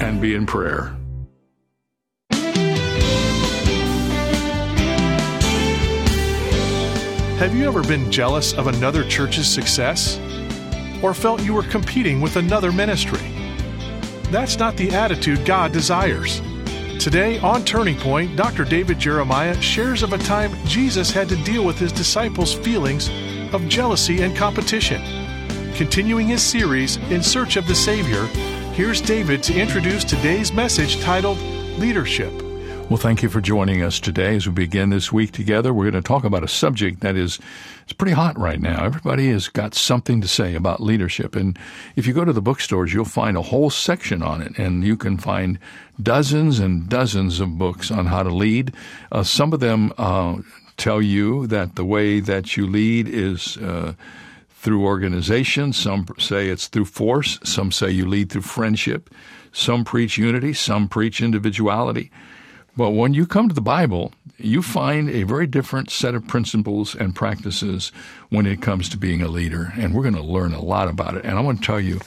and be in prayer. Have you ever been jealous of another church's success? Or felt you were competing with another ministry? That's not the attitude God desires. Today on Turning Point, Dr. David Jeremiah shares of a time Jesus had to deal with his disciples' feelings of jealousy and competition. Continuing his series, In Search of the Savior, here's David to introduce today's message titled Leadership. Well, thank you for joining us today as we begin this week together. We're going to talk about a subject that is it's pretty hot right now. Everybody has got something to say about leadership. And if you go to the bookstores, you'll find a whole section on it, and you can find dozens and dozens of books on how to lead. Uh, some of them uh, tell you that the way that you lead is uh, through organization. Some say it's through force. Some say you lead through friendship. Some preach unity. Some preach individuality. But when you come to the Bible, you find a very different set of principles and practices when it comes to being a leader. And we're going to learn a lot about it. And I want to tell you,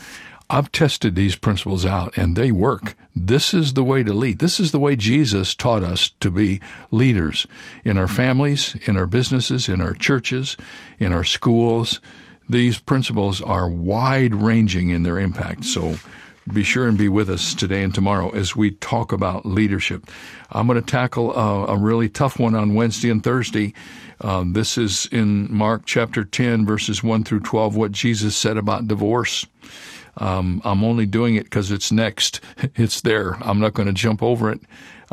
I've tested these principles out and they work. This is the way to lead. This is the way Jesus taught us to be leaders in our families, in our businesses, in our churches, in our schools. These principles are wide ranging in their impact. So be sure and be with us today and tomorrow as we talk about leadership. I'm going to tackle uh, a really tough one on Wednesday and Thursday. Um, this is in Mark chapter 10, verses 1 through 12, what Jesus said about divorce. Um, I'm only doing it because it's next. It's there. I'm not going to jump over it.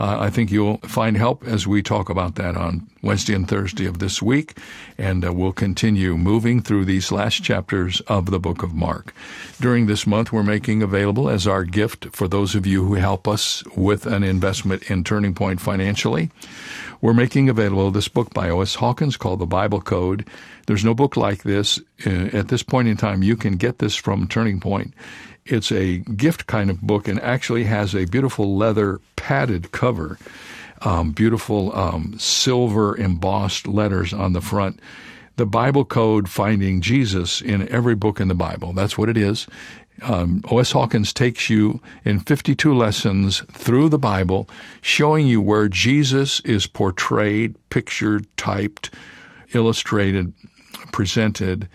Uh, I think you'll find help as we talk about that on Wednesday and Thursday of this week, and uh, we'll continue moving through these last chapters of the book of Mark. During this month, we're making available as our gift for those of you who help us with an investment in Turning Point financially. We're making available this book by O.S. Hawkins called The Bible Code. There's no book like this. Uh, at this point in time, you can get this from Turning Point. It's a gift kind of book and actually has a beautiful leather padded cover, um, beautiful um, silver embossed letters on the front. The Bible Code Finding Jesus in every book in the Bible. That's what it is. Um, O.S. Hawkins takes you in 52 lessons through the Bible, showing you where Jesus is portrayed, pictured, typed, illustrated, presented,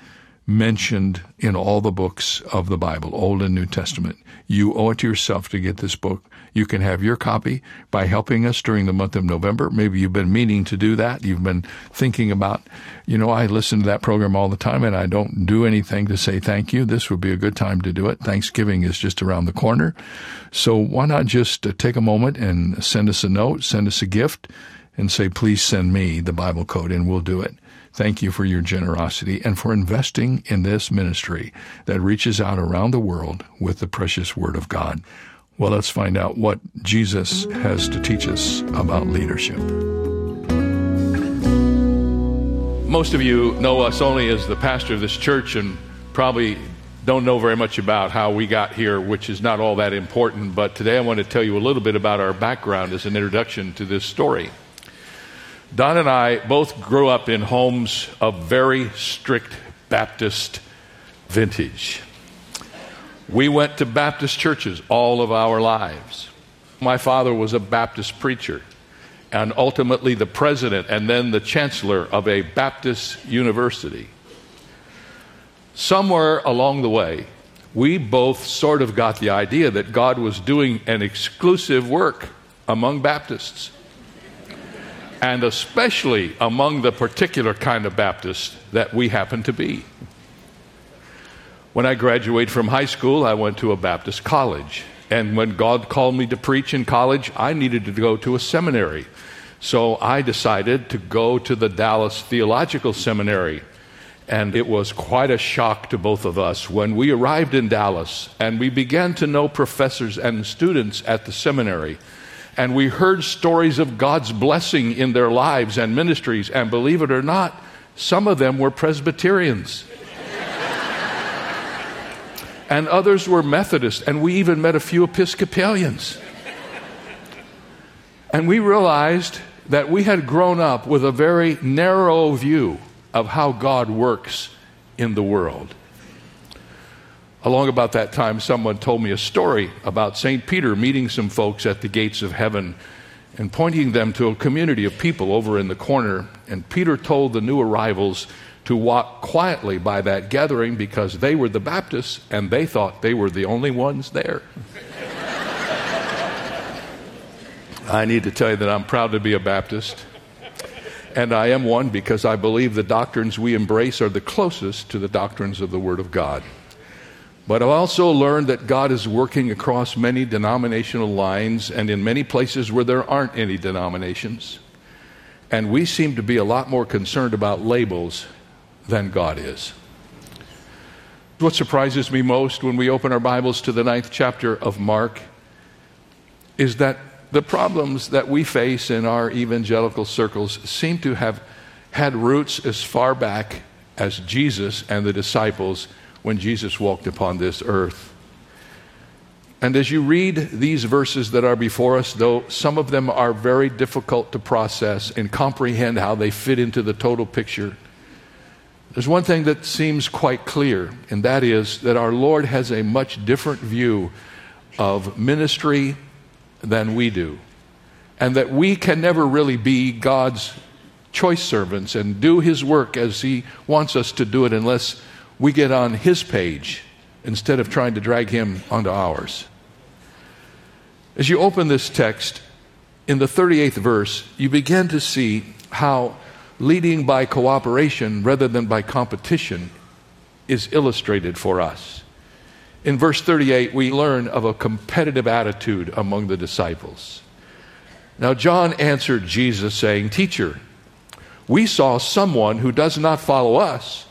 mentioned in all the books of the Bible, Old and New Testament. You owe it to yourself to get this book. You can have your copy by helping us during the month of November. Maybe you've been meaning to do that. You've been thinking about, you know, I listen to that program all the time and I don't do anything to say thank you. This would be a good time to do it. Thanksgiving is just around the corner. So why not just uh, take a moment and send us a note, send us a gift, and say, please send me the Bible code and we'll do it. Thank you for your generosity and for investing in this ministry that reaches out around the world with the precious Word of God. Well, let's find out what Jesus has to teach us about leadership. Most of you know us only as the pastor of this church and probably don't know very much about how we got here, which is not all that important. But today I want to tell you a little bit about our background as an introduction to this story. Donna and I both grew up in homes of very strict Baptist vintage. We went to Baptist churches all of our lives. My father was a Baptist preacher and ultimately the president and then the chancellor of a Baptist university. Somewhere along the way, we both sort of got the idea that God was doing an exclusive work among Baptists, and especially among the particular kind of Baptist that we happen to be. When I graduated from high school, I went to a Baptist college. And when God called me to preach in college, I needed to go to a seminary. So I decided to go to the Dallas Theological Seminary. And it was quite a shock to both of us when we arrived in Dallas and we began to know professors and students at the seminary. And we heard stories of God's blessing in their lives and ministries. And believe it or not, some of them were Presbyterians. and others were Methodists. And we even met a few Episcopalians. And we realized that we had grown up with a very narrow view of how God works in the world. Along about that time, someone told me a story about St. Peter meeting some folks at the gates of heaven and pointing them to a community of people over in the corner. And Peter told the new arrivals to walk quietly by that gathering because they were the Baptists and they thought they were the only ones there. I need to tell you that I'm proud to be a Baptist. And I am one because I believe the doctrines we embrace are the closest to the doctrines of the Word of God. But I've also learned that God is working across many denominational lines and in many places where there aren't any denominations. And we seem to be a lot more concerned about labels than God is. What surprises me most when we open our Bibles to the ninth chapter of Mark is that the problems that we face in our evangelical circles seem to have had roots as far back as Jesus and the disciples when Jesus walked upon this earth. And as you read these verses that are before us, though some of them are very difficult to process and comprehend how they fit into the total picture, there's one thing that seems quite clear, and that is that our Lord has a much different view of ministry than we do. And that we can never really be God's choice servants and do His work as He wants us to do it unless we get on His page instead of trying to drag Him onto ours. As you open this text, in the 38th verse, you begin to see how leading by cooperation rather than by competition is illustrated for us. In verse 38, we learn of a competitive attitude among the disciples. Now, John answered Jesus, saying, Teacher, we saw someone who does not follow us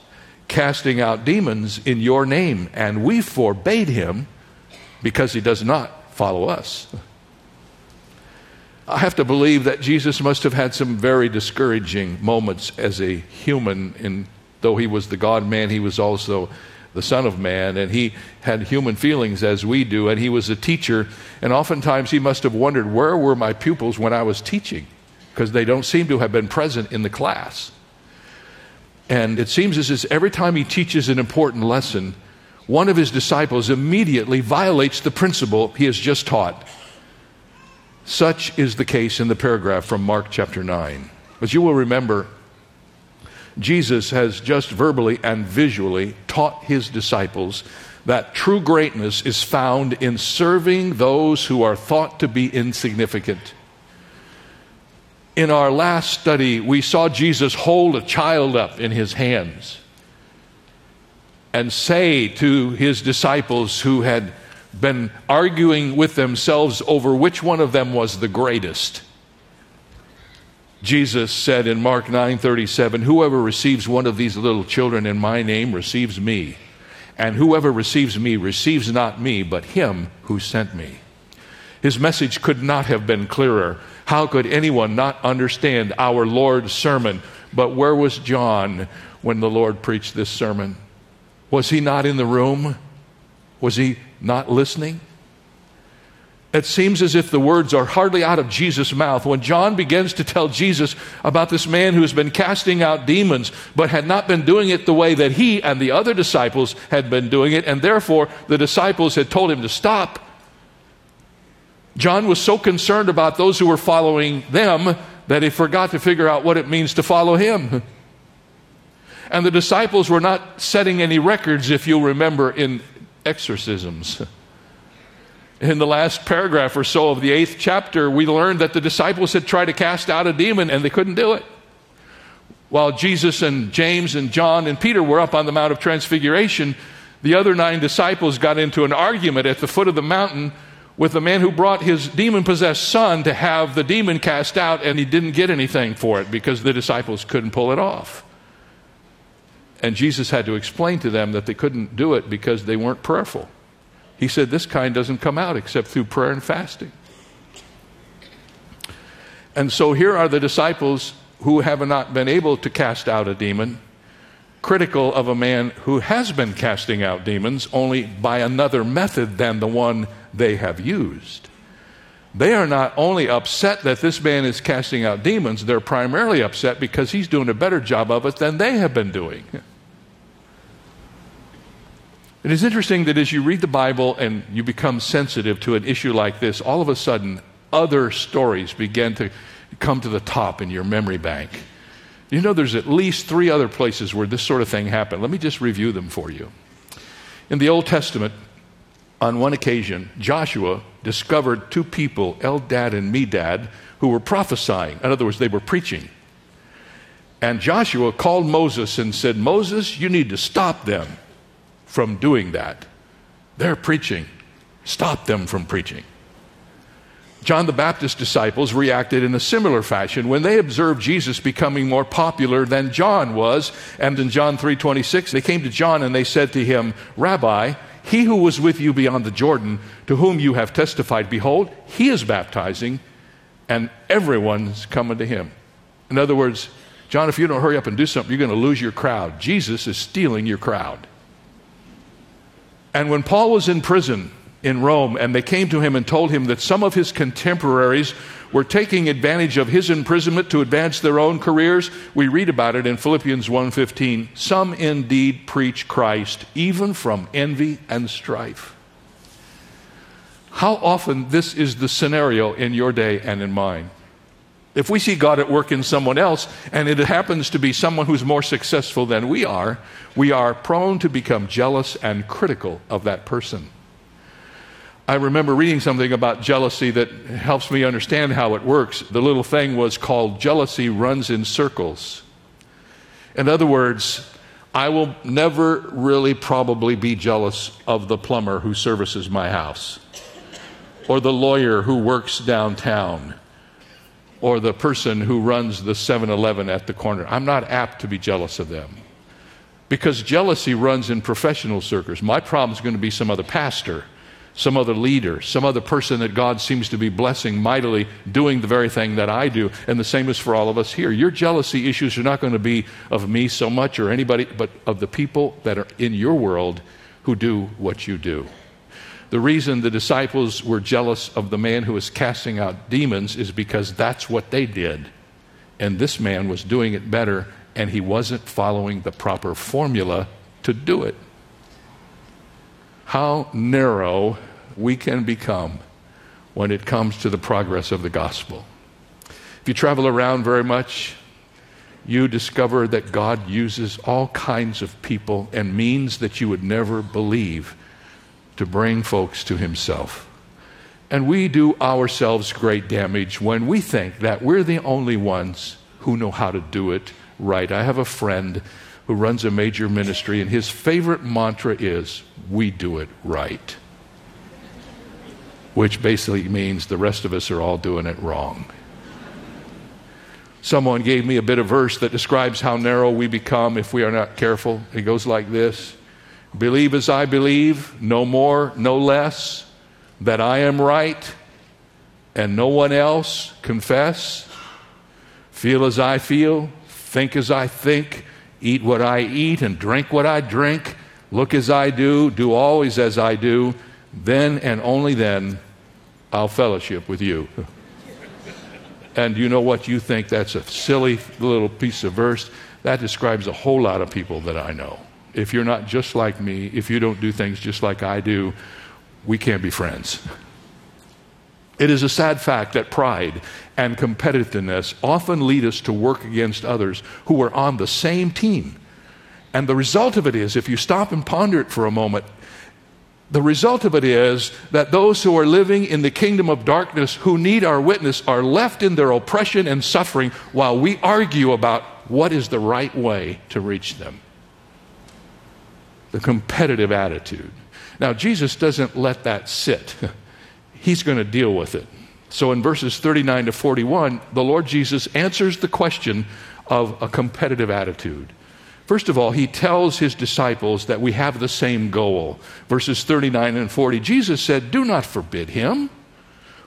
casting out demons in your name, and we forbade him because he does not follow us. I have to believe that Jesus must have had some very discouraging moments as a human, and though he was the God man, he was also the Son of Man, and he had human feelings as we do, and he was a teacher. And oftentimes he must have wondered, where were my pupils when I was teaching? Because they don't seem to have been present in the class. And it seems as if every time he teaches an important lesson, one of his disciples immediately violates the principle he has just taught. Such is the case in the paragraph from Mark chapter 9. As you will remember, Jesus has just verbally and visually taught his disciples that true greatness is found in serving those who are thought to be insignificant. In our last study, we saw Jesus hold a child up in his hands and say to his disciples who had been arguing with themselves over which one of them was the greatest Jesus said in Mark 9:37, "Whoever receives one of these little children in my name receives me, and whoever receives me receives not me, but him who sent me." His message could not have been clearer. How could anyone not understand our Lord's sermon? But where was John when the Lord preached this sermon? Was he not in the room? Was he not listening? It seems as if the words are hardly out of Jesus' mouth when John begins to tell Jesus about this man who has been casting out demons, but had not been doing it the way that he and the other disciples had been doing it, and therefore the disciples had told him to stop. John was so concerned about those who were following them that he forgot to figure out what it means to follow him. And the disciples were not setting any records, if you'll remember, in exorcisms. In the last paragraph or so of the eighth chapter, we learned that the disciples had tried to cast out a demon and they couldn't do it. While Jesus and James and John and Peter were up on the Mount of Transfiguration, the other nine disciples got into an argument at the foot of the mountain with the man who brought his demon possessed son to have the demon cast out, and he didn't get anything for it because the disciples couldn't pull it off. And Jesus had to explain to them that they couldn't do it because they weren't prayerful. He said, This kind doesn't come out except through prayer and fasting. And so here are the disciples who have not been able to cast out a demon, critical of a man who has been casting out demons only by another method than the one they have used. They are not only upset that this man is casting out demons, they're primarily upset because he's doing a better job of it than they have been doing. It is interesting that as you read the Bible and you become sensitive to an issue like this, all of a sudden other stories begin to come to the top in your memory bank. You know, there's at least three other places where this sort of thing happened. Let me just review them for you. In the Old Testament, on one occasion, Joshua discovered two people, Eldad and Medad, who were prophesying. In other words, they were preaching. And Joshua called Moses and said, Moses, you need to stop them from doing that. They're preaching. Stop them from preaching. John the Baptist's disciples reacted in a similar fashion when they observed Jesus becoming more popular than John was. And in John 3:26, they came to John and they said to him, "Rabbi, he who was with you beyond the Jordan, to whom you have testified, behold, he is baptizing, and everyone's coming to him. In other words, John, if you don't hurry up and do something, you're going to lose your crowd. Jesus is stealing your crowd. And when Paul was in prison in Rome, and they came to him and told him that some of his contemporaries were taking advantage of his imprisonment to advance their own careers. We read about it in Philippians 1:15. Some indeed preach Christ even from envy and strife. How often this is the scenario in your day and in mine? If we see God at work in someone else and it happens to be someone who's more successful than we are, we are prone to become jealous and critical of that person. I remember reading something about jealousy that helps me understand how it works. The little thing was called jealousy runs in circles. In other words, I will never really probably be jealous of the plumber who services my house, or the lawyer who works downtown, or the person who runs the 7 Eleven at the corner. I'm not apt to be jealous of them because jealousy runs in professional circles. My problem is going to be some other pastor some other leader, some other person that God seems to be blessing mightily doing the very thing that I do. And the same is for all of us here. Your jealousy issues are not going to be of me so much or anybody, but of the people that are in your world who do what you do. The reason the disciples were jealous of the man who was casting out demons is because that's what they did. And this man was doing it better, and he wasn't following the proper formula to do it how narrow we can become when it comes to the progress of the gospel. If you travel around very much, you discover that God uses all kinds of people and means that you would never believe to bring folks to Himself. And we do ourselves great damage when we think that we're the only ones who know how to do it right. I have a friend who runs a major ministry, and his favorite mantra is, We do it right. Which basically means the rest of us are all doing it wrong. Someone gave me a bit of verse that describes how narrow we become if we are not careful. It goes like this Believe as I believe, no more, no less, that I am right and no one else. Confess. Feel as I feel, think as I think, eat what I eat and drink what I drink, look as I do, do always as I do, then and only then I'll fellowship with you. and you know what? You think that's a silly little piece of verse. That describes a whole lot of people that I know. If you're not just like me, if you don't do things just like I do, we can't be friends. It is a sad fact that pride and competitiveness often lead us to work against others who are on the same team. And the result of it is, if you stop and ponder it for a moment, The result of it is that those who are living in the kingdom of darkness, who need our witness, are left in their oppression and suffering while we argue about what is the right way to reach them. The competitive attitude. Now, Jesus doesn't let that sit, He's going to deal with it. So, in verses 39 to 41, the Lord Jesus answers the question of a competitive attitude. First of all, he tells his disciples that we have the same goal. Verses 39 and 40, Jesus said, Do not forbid him.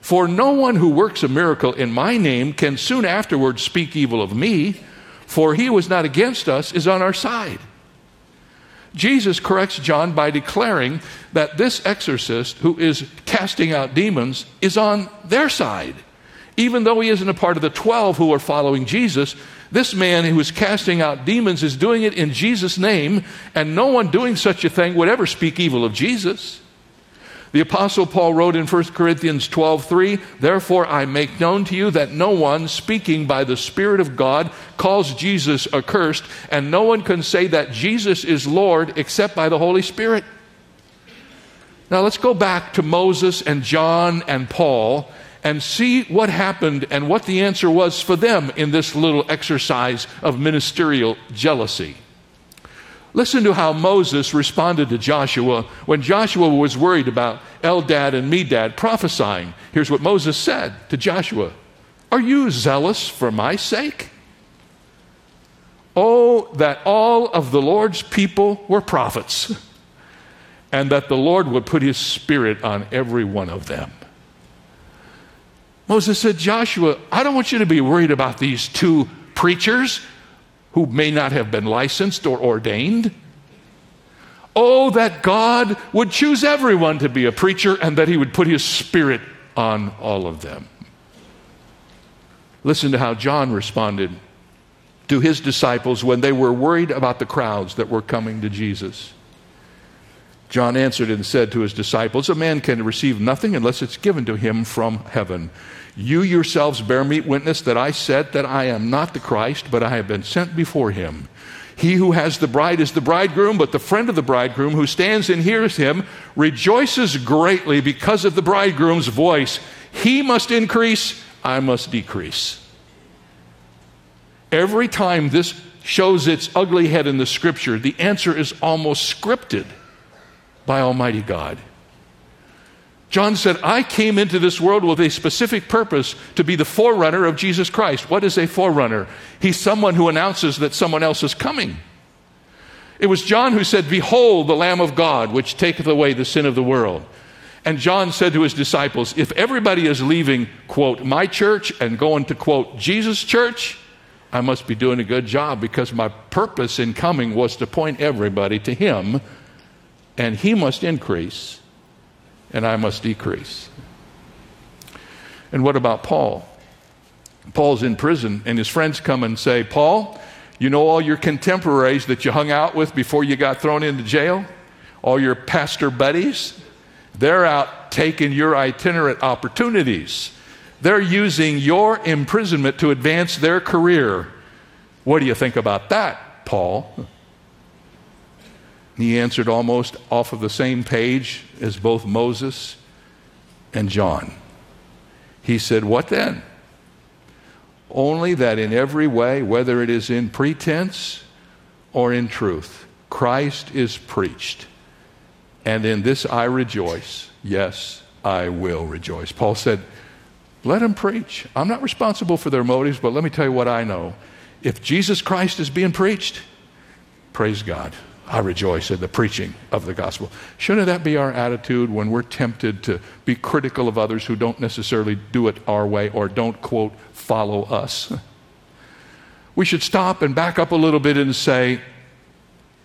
For no one who works a miracle in my name can soon afterwards speak evil of me, for he who is not against us is on our side. Jesus corrects John by declaring that this exorcist who is casting out demons is on their side. Even though he isn't a part of the 12 who are following Jesus, this man who is casting out demons is doing it in Jesus' name, and no one doing such a thing would ever speak evil of Jesus. The apostle Paul wrote in 1 Corinthians 12:3, "Therefore I make known to you that no one speaking by the spirit of God calls Jesus accursed, and no one can say that Jesus is Lord except by the Holy Spirit." Now let's go back to Moses and John and Paul and see what happened and what the answer was for them in this little exercise of ministerial jealousy. Listen to how Moses responded to Joshua when Joshua was worried about Eldad and Medad prophesying. Here's what Moses said to Joshua Are you zealous for my sake? Oh, that all of the Lord's people were prophets, and that the Lord would put his spirit on every one of them. Moses said, Joshua, I don't want you to be worried about these two preachers who may not have been licensed or ordained. Oh, that God would choose everyone to be a preacher and that He would put His Spirit on all of them. Listen to how John responded to his disciples when they were worried about the crowds that were coming to Jesus. John answered and said to his disciples, A man can receive nothing unless it's given to him from heaven. You yourselves bear me witness that I said that I am not the Christ, but I have been sent before him. He who has the bride is the bridegroom, but the friend of the bridegroom who stands and hears him rejoices greatly because of the bridegroom's voice. He must increase, I must decrease. Every time this shows its ugly head in the scripture, the answer is almost scripted by Almighty God. John said, I came into this world with a specific purpose to be the forerunner of Jesus Christ. What is a forerunner? He's someone who announces that someone else is coming. It was John who said, Behold, the Lamb of God, which taketh away the sin of the world. And John said to his disciples, If everybody is leaving, quote, my church and going to, quote, Jesus' church, I must be doing a good job because my purpose in coming was to point everybody to Him, and He must increase and I must decrease. And what about Paul? Paul's in prison, and his friends come and say, Paul, you know all your contemporaries that you hung out with before you got thrown into jail? All your pastor buddies? They're out taking your itinerant opportunities. They're using your imprisonment to advance their career. What do you think about that, Paul? He answered almost off of the same page as both Moses and John. He said, What then? Only that in every way, whether it is in pretense or in truth, Christ is preached. And in this I rejoice. Yes, I will rejoice. Paul said, Let them preach. I'm not responsible for their motives, but let me tell you what I know. If Jesus Christ is being preached, praise God. I rejoice in the preaching of the gospel. Shouldn't that be our attitude when we're tempted to be critical of others who don't necessarily do it our way or don't, quote, follow us? We should stop and back up a little bit and say,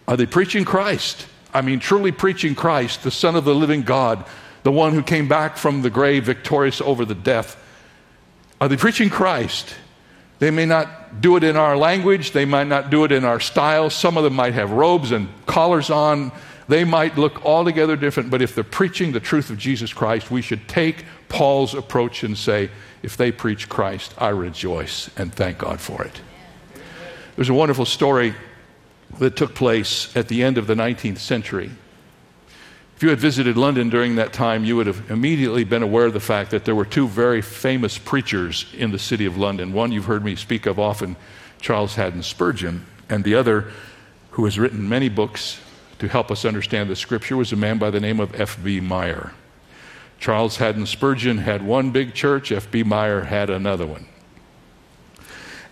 are they preaching Christ? I mean, truly preaching Christ, the Son of the living God, the one who came back from the grave victorious over the death. Are they preaching Christ? They may not do it in our language, they might not do it in our style. Some of them might have robes and collars on. They might look altogether different, but if they're preaching the truth of Jesus Christ, we should take Paul's approach and say, if they preach Christ, I rejoice and thank God for it. There's a wonderful story that took place at the end of the 19th century. If you had visited London during that time, you would have immediately been aware of the fact that there were two very famous preachers in the city of London. One you've heard me speak of often, Charles Haddon Spurgeon, and the other, who has written many books to help us understand the scripture, was a man by the name of F.B. Meyer. Charles Haddon Spurgeon had one big church, F.B. Meyer had another one.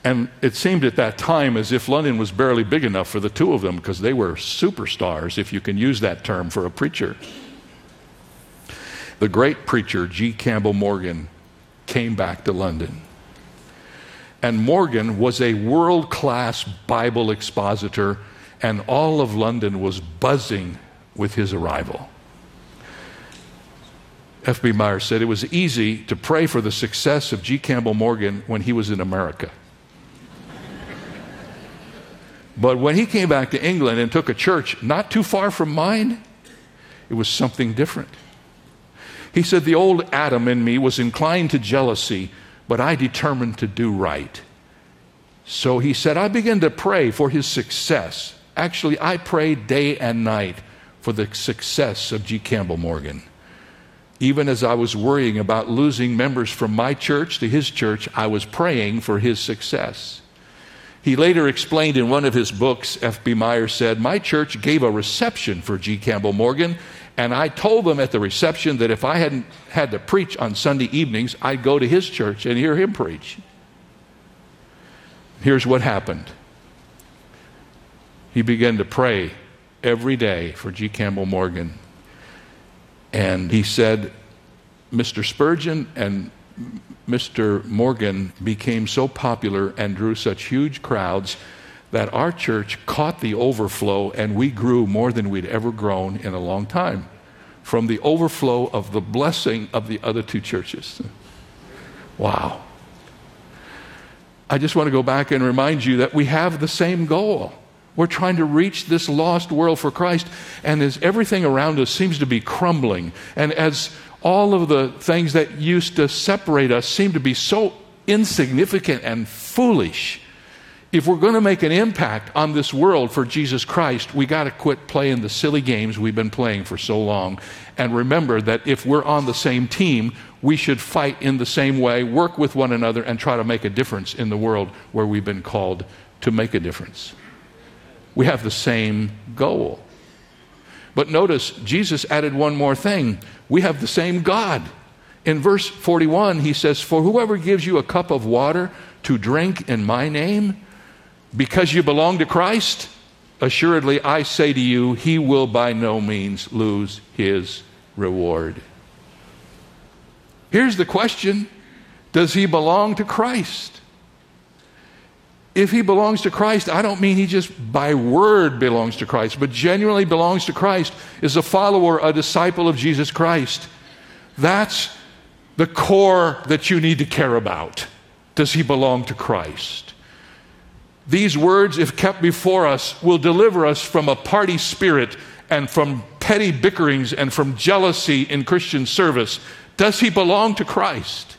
And it seemed at that time as if London was barely big enough for the two of them because they were superstars, if you can use that term for a preacher. The great preacher, G. Campbell Morgan, came back to London. And Morgan was a world class Bible expositor, and all of London was buzzing with his arrival. F.B. Meyer said it was easy to pray for the success of G. Campbell Morgan when he was in America. But when he came back to England and took a church not too far from mine, it was something different. He said, The old Adam in me was inclined to jealousy, but I determined to do right. So he said, I began to pray for his success. Actually, I prayed day and night for the success of G. Campbell Morgan. Even as I was worrying about losing members from my church to his church, I was praying for his success. He later explained in one of his books, F.B. Meyer said, My church gave a reception for G. Campbell Morgan, and I told them at the reception that if I hadn't had to preach on Sunday evenings, I'd go to his church and hear him preach. Here's what happened he began to pray every day for G. Campbell Morgan. And he said, Mr. Spurgeon and Mr. Morgan became so popular and drew such huge crowds that our church caught the overflow and we grew more than we'd ever grown in a long time from the overflow of the blessing of the other two churches. Wow. I just want to go back and remind you that we have the same goal. We're trying to reach this lost world for Christ, and as everything around us seems to be crumbling, and as all of the things that used to separate us seem to be so insignificant and foolish. If we're going to make an impact on this world for Jesus Christ, we got to quit playing the silly games we've been playing for so long. And remember that if we're on the same team, we should fight in the same way, work with one another, and try to make a difference in the world where we've been called to make a difference. We have the same goal. But notice, Jesus added one more thing. We have the same God. In verse 41, he says, For whoever gives you a cup of water to drink in my name, because you belong to Christ, assuredly I say to you, he will by no means lose his reward. Here's the question Does he belong to Christ? If he belongs to Christ, I don't mean he just by word belongs to Christ, but genuinely belongs to Christ, is a follower, a disciple of Jesus Christ. That's the core that you need to care about. Does he belong to Christ? These words, if kept before us, will deliver us from a party spirit and from petty bickerings and from jealousy in Christian service. Does he belong to Christ?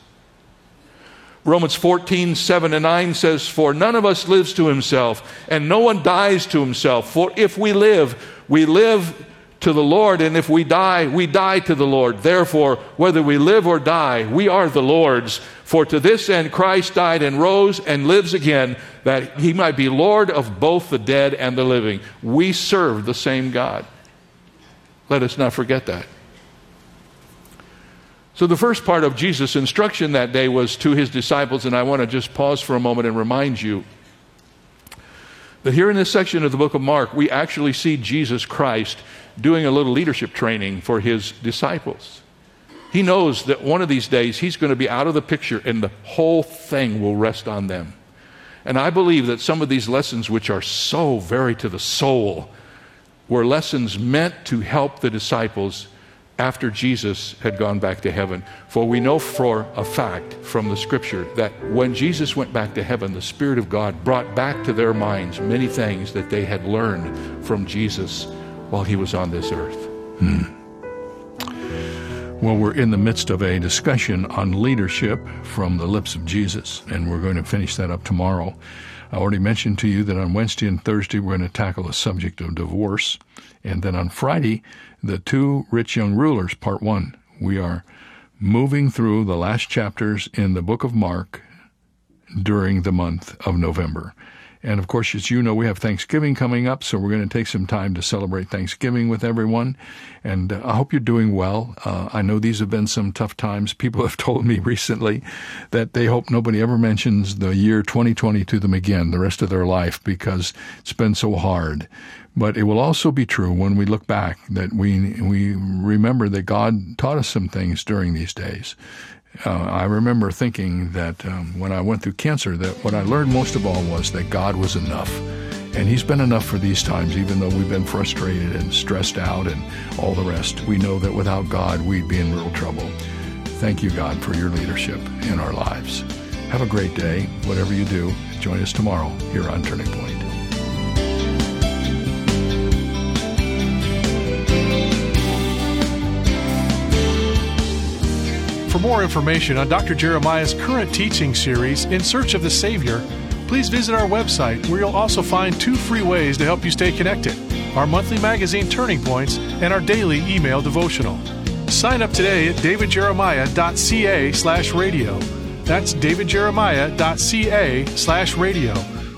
Romans 14, 7 and 9 says, For none of us lives to himself, and no one dies to himself. For if we live, we live to the Lord, and if we die, we die to the Lord. Therefore, whether we live or die, we are the Lord's. For to this end Christ died and rose and lives again, that he might be Lord of both the dead and the living. We serve the same God. Let us not forget that. So, the first part of Jesus' instruction that day was to his disciples, and I want to just pause for a moment and remind you that here in this section of the book of Mark, we actually see Jesus Christ doing a little leadership training for his disciples. He knows that one of these days he's going to be out of the picture and the whole thing will rest on them. And I believe that some of these lessons, which are so very to the soul, were lessons meant to help the disciples after Jesus had gone back to heaven. For we know for a fact from the scripture that when Jesus went back to heaven, the Spirit of God brought back to their minds many things that they had learned from Jesus while he was on this earth. Hmm. Well, we're in the midst of a discussion on leadership from the lips of Jesus, and we're going to finish that up tomorrow. I already mentioned to you that on Wednesday and Thursday we're going to tackle the subject of divorce, and then on Friday, the two rich young rulers, part one. We are moving through the last chapters in the book of Mark during the month of November. And of course, as you know, we have Thanksgiving coming up, so we're going to take some time to celebrate Thanksgiving with everyone. And uh, I hope you're doing well. Uh, I know these have been some tough times. People have told me recently that they hope nobody ever mentions the year 2020 to them again the rest of their life because it's been so hard. But it will also be true when we look back that we we remember that God taught us some things during these days. Uh, I remember thinking that um, when I went through cancer, that what I learned most of all was that God was enough. And He's been enough for these times, even though we've been frustrated and stressed out and all the rest. We know that without God, we'd be in real trouble. Thank you, God, for your leadership in our lives. Have a great day, whatever you do. Join us tomorrow here on Turning Point. More information on Dr. Jeremiah's current teaching series, In Search of the Savior, please visit our website where you'll also find two free ways to help you stay connected our monthly magazine Turning Points and our daily email devotional. Sign up today at davidjeremiah.ca slash radio. That's davidjeremiah.ca slash radio.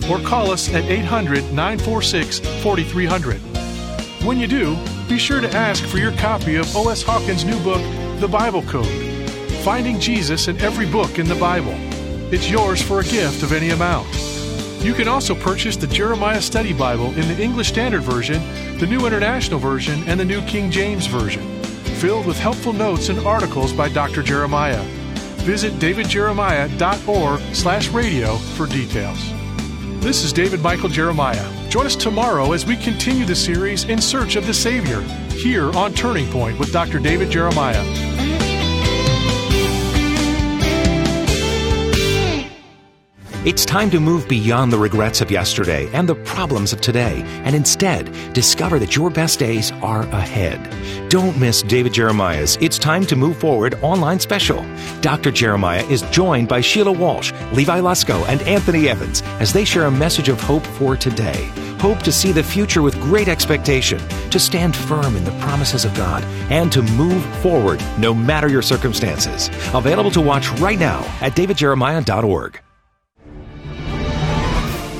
Or call us at 800 946 4300. When you do, be sure to ask for your copy of O.S. Hawkins' new book, The Bible Code Finding Jesus in Every Book in the Bible. It's yours for a gift of any amount. You can also purchase the Jeremiah Study Bible in the English Standard Version, the New International Version, and the New King James Version, filled with helpful notes and articles by Dr. Jeremiah. Visit davidjeremiah.org slash radio for details. This is David Michael Jeremiah. Join us tomorrow as we continue the series In Search of the Savior, here on Turning Point with Dr. David Jeremiah. It's time to move beyond the regrets of yesterday and the problems of today and instead discover that your best days are ahead. Don't miss David Jeremiah's It's Time to Move Forward online special. Dr. Jeremiah is joined by Sheila Walsh, Levi Lusko, and Anthony Evans as they share a message of hope for today. Hope to see the future with great expectation, to stand firm in the promises of God, and to move forward no matter your circumstances. Available to watch right now at davidjeremiah.org.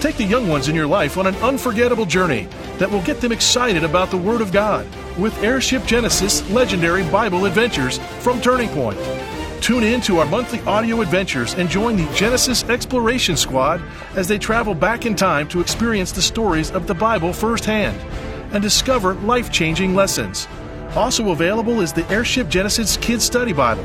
Take the young ones in your life on an unforgettable journey that will get them excited about the Word of God with Airship Genesis Legendary Bible Adventures from Turning Point. Tune in to our monthly audio adventures and join the Genesis Exploration Squad as they travel back in time to experience the stories of the Bible firsthand and discover life changing lessons. Also available is the Airship Genesis Kids Study Bible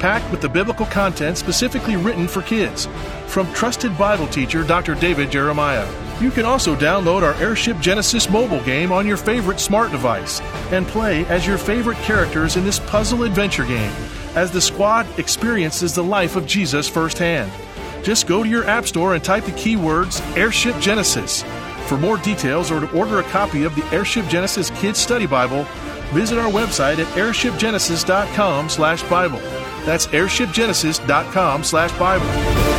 packed with the biblical content specifically written for kids from trusted Bible teacher Dr. David Jeremiah. You can also download our Airship Genesis mobile game on your favorite smart device and play as your favorite characters in this puzzle adventure game as the squad experiences the life of Jesus firsthand. Just go to your App Store and type the keywords Airship Genesis. For more details or to order a copy of the Airship Genesis Kids Study Bible, visit our website at airshipgenesis.com/bible. That's airshipgenesis.com slash Bible.